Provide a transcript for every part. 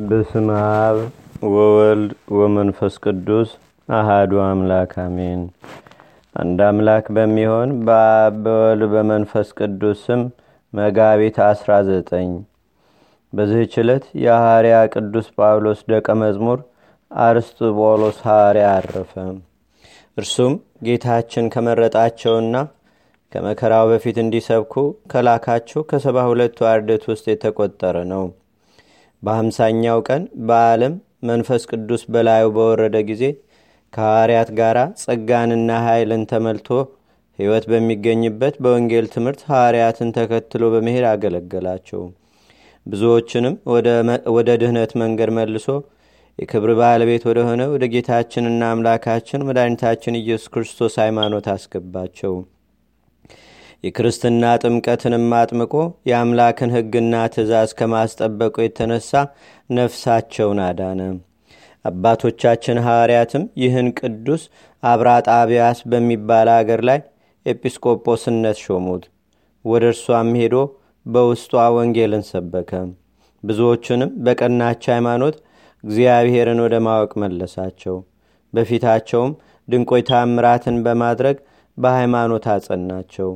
በስመ አብ ወወልድ ወመንፈስ ቅዱስ አሃዱ አምላክ አሜን። አንድ አምላክ በሚሆን በአብ በወልድ በመንፈስ ቅዱስ ስም መጋቢት 19 በዚህች ዕለት የሐዋርያ ቅዱስ ጳውሎስ ደቀ መዝሙር አርስጥቦሎስ ሐዋርያ አረፈ። እርሱም ጌታችን ከመረጣቸውና ከመከራው በፊት እንዲሰብኩ ከላካቸው ከሰባ ሁለቱ አርድእት ውስጥ የተቆጠረ ነው። በሀምሳኛው ቀን በዓለም መንፈስ ቅዱስ በላዩ በወረደ ጊዜ ከሐዋርያት ጋር ጸጋንና ኃይልን ተመልቶ ሕይወት በሚገኝበት በወንጌል ትምህርት ሐዋርያትን ተከትሎ በመሄድ አገለገላቸው። ብዙዎችንም ወደ ድህነት መንገድ መልሶ የክብር ባለቤት ወደሆነ ወደ ጌታችንና አምላካችን መድኃኒታችን ኢየሱስ ክርስቶስ ሃይማኖት አስገባቸው። የክርስትና ጥምቀትንም አጥምቆ የአምላክን ሕግና ትእዛዝ ከማስጠበቁ የተነሳ ነፍሳቸውን አዳነ። አባቶቻችን ሐዋርያትም ይህን ቅዱስ አብራጣቢያስ በሚባል አገር ላይ ኤጲስቆጶስነት ሾሙት። ወደ እርሷም ሄዶ በውስጧ ወንጌልን ሰበከ። ብዙዎቹንም በቀናች ሃይማኖት እግዚአብሔርን ወደ ማወቅ መለሳቸው። በፊታቸውም ድንቆይ ታምራትን በማድረግ በሃይማኖት አጸናቸው።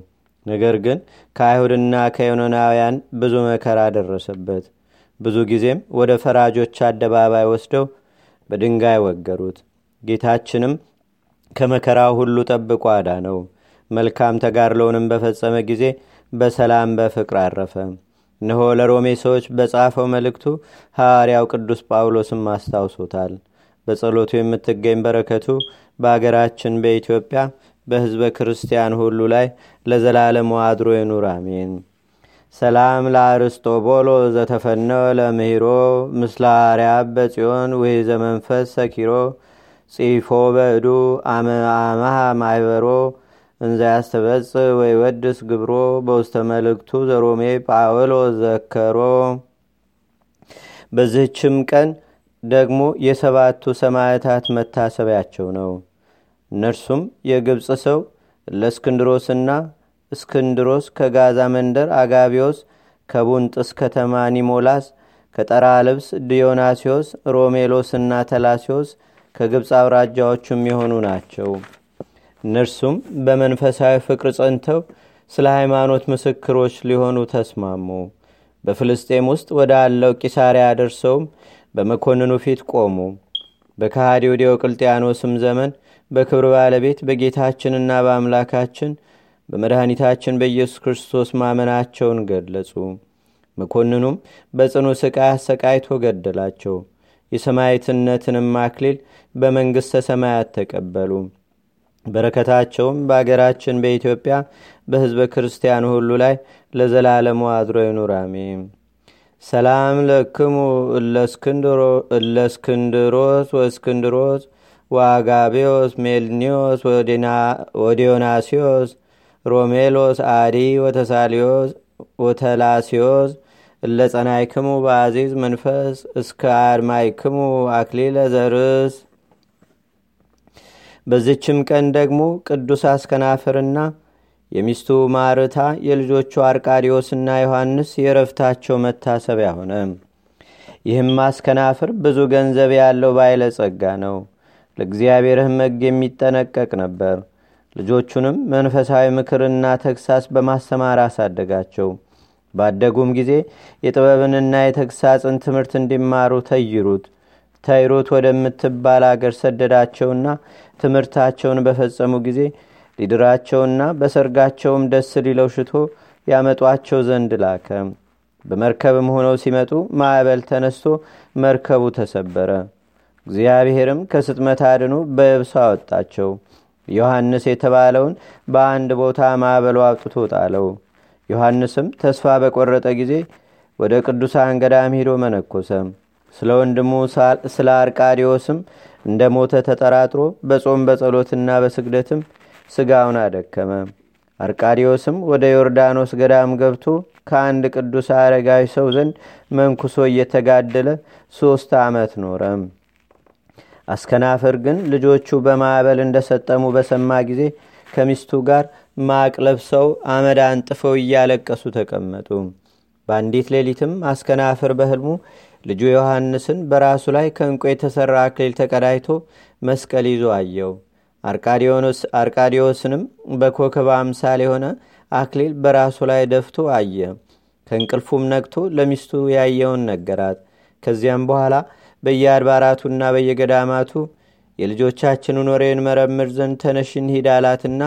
ነገር ግን ከአይሁድና ከዮናናውያን ብዙ መከራ ደረሰበት። ብዙ ጊዜም ወደ ፈራጆች አደባባይ ወስደው በድንጋይ ወገሩት። ጌታችንም ከመከራው ሁሉ ጠብቆ አዳነው። መልካም ተጋድለውንም በፈጸመ ጊዜ በሰላም በፍቅር አረፈ። እነሆ ለሮሜ ሰዎች በጻፈው መልእክቱ ሐዋርያው ቅዱስ ጳውሎስም አስታውሶታል። በጸሎቱ የምትገኝ በረከቱ በአገራችን በኢትዮጵያ በሕዝበ ክርስቲያን ሁሉ ላይ ለዘላለሙ አድሮ ይኑር፣ አሜን። ሰላም ለአርስጦቦሎ ዘተፈነወ ለምህሮ ምስለ ሐዋርያ በጽዮን ውሂ ዘመንፈስ ሰኪሮ ጽፎ በእዱ አመሃ ማይበሮ እንዘ ያስተበጽ ወይ ወድስ ግብሮ በውስተ መልእክቱ ዘሮሜ ጳውሎ ዘከሮ። በዚህችም ቀን ደግሞ የሰባቱ ሰማዕታት መታሰቢያቸው ነው። እነርሱም የግብፅ ሰው ለእስክንድሮስና እስክንድሮስ ከጋዛ መንደር አጋቢዮስ ከቡንጥስ ከተማ ኒሞላስ ከጠራ ልብስ ዲዮናሲዮስ ሮሜሎስና ተላሲዮስ ከግብፅ አውራጃዎቹም የሆኑ ናቸው። እነርሱም በመንፈሳዊ ፍቅር ጸንተው ስለ ሃይማኖት ምስክሮች ሊሆኑ ተስማሙ። በፍልስጤም ውስጥ ወደ አለው ቂሳሪያ ደርሰውም በመኮንኑ ፊት ቆሙ። በከሃዲው ዲዮቅልጥያኖስም ዘመን በክብር ባለቤት በጌታችንና በአምላካችን በመድኃኒታችን በኢየሱስ ክርስቶስ ማመናቸውን ገለጹ። መኮንኑም በጽኑ ስቃይ አሰቃይቶ ገደላቸው። የሰማዕትነትንም አክሊል በመንግሥተ ሰማያት ተቀበሉ። በረከታቸውም በአገራችን በኢትዮጵያ በሕዝበ ክርስቲያኑ ሁሉ ላይ ለዘላለሙ አድሮ ይኑር፣ ሰላም ለክሙ እለእስክንድሮስ ወእስክንድሮስ ወአጋቤዎስ ሜልኒዮስ ወዲዮናሲዮስ ሮሜሎስ አዲ ወተሳሊዮስ ወተላሲዮስ እለጸናይክሙ በአዚዝ መንፈስ እስከ አድማይክሙ አክሊለ ዘርስ። በዚችም ቀን ደግሞ ቅዱስ አስከናፍርና የሚስቱ ማርታ የልጆቹ አርቃዲዮስና ዮሐንስ የረፍታቸው መታሰቢያ ሆነ። ይህም አስከናፍር ብዙ ገንዘብ ያለው ባለጸጋ ነው። ለእግዚአብሔርም ሕግ የሚጠነቀቅ ነበር። ልጆቹንም መንፈሳዊ ምክርና ተግሳስ በማስተማር አሳደጋቸው። ባደጉም ጊዜ የጥበብንና የተግሳጽን ትምህርት እንዲማሩ ተይሩት ተይሩት ወደምትባል አገር ሰደዳቸውና ትምህርታቸውን በፈጸሙ ጊዜ ሊድራቸውና በሰርጋቸውም ደስ ሊለው ሽቶ ያመጧቸው ዘንድ ላከ። በመርከብም ሆነው ሲመጡ ማዕበል ተነስቶ መርከቡ ተሰበረ። እግዚአብሔርም ከስጥመት አድኖ በየብስ አወጣቸው። ዮሐንስ የተባለውን በአንድ ቦታ ማዕበሉ አውጥቶ ጣለው። ዮሐንስም ተስፋ በቆረጠ ጊዜ ወደ ቅዱሳን ገዳም ሄዶ መነኮሰ። ስለ ወንድሙ ስለ አርቃዲዮስም እንደ ሞተ ተጠራጥሮ በጾም በጸሎትና በስግደትም ስጋውን አደከመ። አርቃዲዮስም ወደ ዮርዳኖስ ገዳም ገብቶ ከአንድ ቅዱስ አረጋዊ ሰው ዘንድ መንኩሶ እየተጋደለ ሦስት ዓመት ኖረ። አስከናፍር ግን ልጆቹ በማዕበል እንደሰጠሙ በሰማ ጊዜ ከሚስቱ ጋር ማቅ ለብሰው አመድ አንጥፈው እያለቀሱ ተቀመጡ። በአንዲት ሌሊትም አስከናፍር በህልሙ ልጁ ዮሐንስን በራሱ ላይ ከእንቁ የተሠራ አክሊል ተቀዳይቶ መስቀል ይዞ አየው። አርቃዲዮስንም በኮከብ አምሳል የሆነ አክሊል በራሱ ላይ ደፍቶ አየ። ከእንቅልፉም ነቅቶ ለሚስቱ ያየውን ነገራት። ከዚያም በኋላ በየአድባራቱና በየገዳማቱ የልጆቻችንን ወሬን መረምር ዘንድ ተነሽ እንሂድ አላትና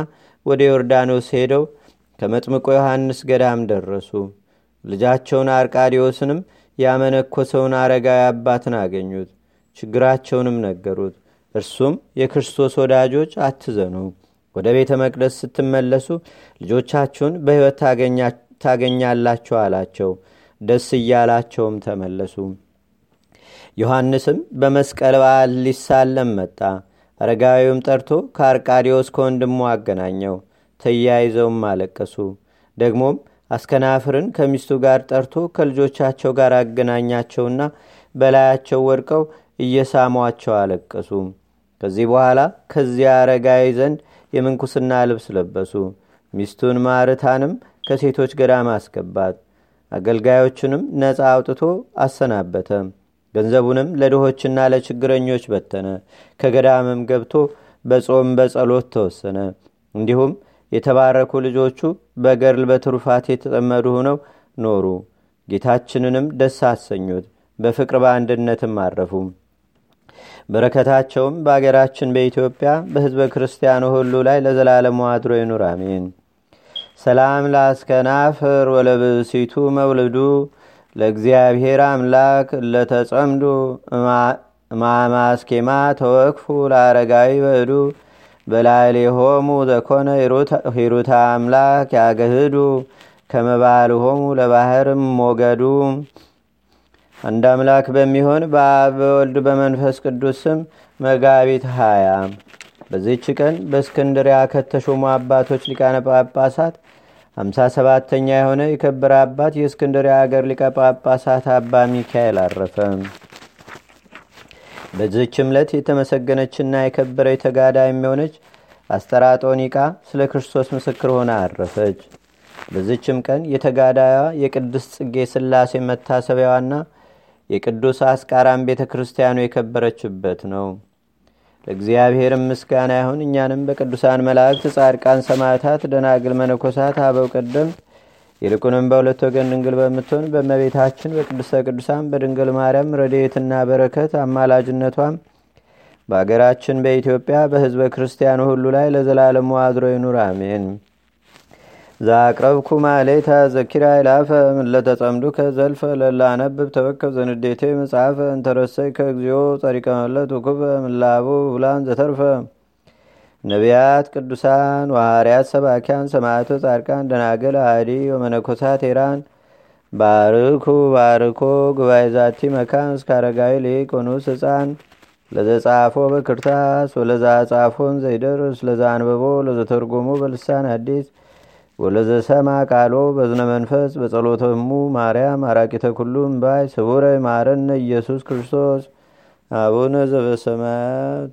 ወደ ዮርዳኖስ ሄደው ከመጥምቆ ዮሐንስ ገዳም ደረሱ። ልጃቸውን አርቃዲዮስንም ያመነኮሰውን አረጋዊ አባትን አገኙት። ችግራቸውንም ነገሩት። እርሱም የክርስቶስ ወዳጆች አትዘኑ፣ ወደ ቤተ መቅደስ ስትመለሱ ልጆቻችሁን በሕይወት ታገኛላችሁ አላቸው። ደስ እያላቸውም ተመለሱ። ዮሐንስም በመስቀል በዓል ሊሳለም መጣ። አረጋዊውም ጠርቶ ከአርቃዲዎስ ከወንድሙ አገናኘው። ተያይዘውም አለቀሱ። ደግሞም አስከናፍርን ከሚስቱ ጋር ጠርቶ ከልጆቻቸው ጋር አገናኛቸውና በላያቸው ወድቀው እየሳሟቸው አለቀሱ። ከዚህ በኋላ ከዚያ አረጋዊ ዘንድ የምንኩስና ልብስ ለበሱ። ሚስቱን ማርታንም ከሴቶች ገዳም አስገባት። አገልጋዮቹንም ነፃ አውጥቶ አሰናበተ። ገንዘቡንም ለድሆችና ለችግረኞች በተነ። ከገዳምም ገብቶ በጾም በጸሎት ተወሰነ። እንዲሁም የተባረኩ ልጆቹ በገርል በትሩፋት የተጠመዱ ሆነው ኖሩ። ጌታችንንም ደስ አሰኙት። በፍቅር በአንድነትም አረፉ። በረከታቸውም በአገራችን በኢትዮጵያ በሕዝበ ክርስቲያኑ ሁሉ ላይ ለዘላለሙ አድሮ ይኑር፣ አሜን። ሰላም ለአስከናፍር ወለብሲቱ መውልዱ ለእግዚአብሔር አምላክ ለተጸምዱ ማማስኬማ ተወክፉ ለአረጋዊ በዱ በላዕሌሆሙ ዘኮነ ሂሩታ አምላክ ያገህዱ ከመባልሆሙ ለባህርም ሞገዱ። አንድ አምላክ በሚሆን በአብ በመንፈስ ቅዱስ ስም መጋቢት ሀያ በዚህች ቀን በእስክንድሪያ ከተሾሙ አባቶች ሊቃነ ጳጳሳት ሃምሳ ሰባተኛ የሆነ የከበረ አባት የእስክንድሪያ ሀገር ሊቀ ጳጳሳት አባ ሚካኤል አረፈ። በዚህች ዕለት የተመሰገነችና የከበረ የተጋዳ የሚሆነች አስተራጦኒቃ ስለ ክርስቶስ ምስክር ሆና አረፈች። በዚችም ቀን የተጋዳያ የቅድስት ጽጌ ስላሴ መታሰቢያዋና የቅዱስ አስቃራም ቤተ ክርስቲያኑ የከበረችበት ነው። ለእግዚአብሔርም ምስጋና ይሁን። እኛንም በቅዱሳን መላእክት፣ ጻድቃን፣ ሰማዕታት፣ ደናግል፣ መነኮሳት፣ አበው ቀደምት ይልቁንም በሁለት ወገን ድንግል በምትሆን በእመቤታችን በቅድስተ ቅዱሳን በድንግል ማርያም ረድኤትና በረከት አማላጅነቷም በአገራችን በኢትዮጵያ በሕዝበ ክርስቲያኑ ሁሉ ላይ ለዘላለሙ አድሮ ይኑር፣ አሜን። ዛቅረብኩ ማሌታ ዘኪራ ይላፈ ምለተጸምዱከ ዘልፈ ለላነብብ ተወከብ ዘንዴቴ መጽሐፈ እንተረሰይ ከእግዚኦ ጸሪቀ መለት ውኩበ ምላቡ ብላን ዘተርፈ። ነቢያት፣ ቅዱሳን፣ ዋርያት፣ ሰባኪያን፣ ሰማዕቶ፣ ጻድቃን፣ ደናገል፣ አዲ ወመነኮሳት ሄራን። ባርኩ ባርኮ ጉባኤ ዛቲ መካን እስከ አረጋዊ ሊቅ ወኑስ ህፃን። ለዘጻፎ በክርታስ ወለዛ ጻፎን ዘይደርስ ለዛ አንበቦ ለዘተርጎሞ በልሳን አዲስ ወለዘሰማ ቃሎ በዝነ መንፈስ በጸሎተሙ ማርያም አራቂተ ኩሉም ባይ ስቡረ ማረነ ኢየሱስ ክርስቶስ። አቡነ ዘበሰማያት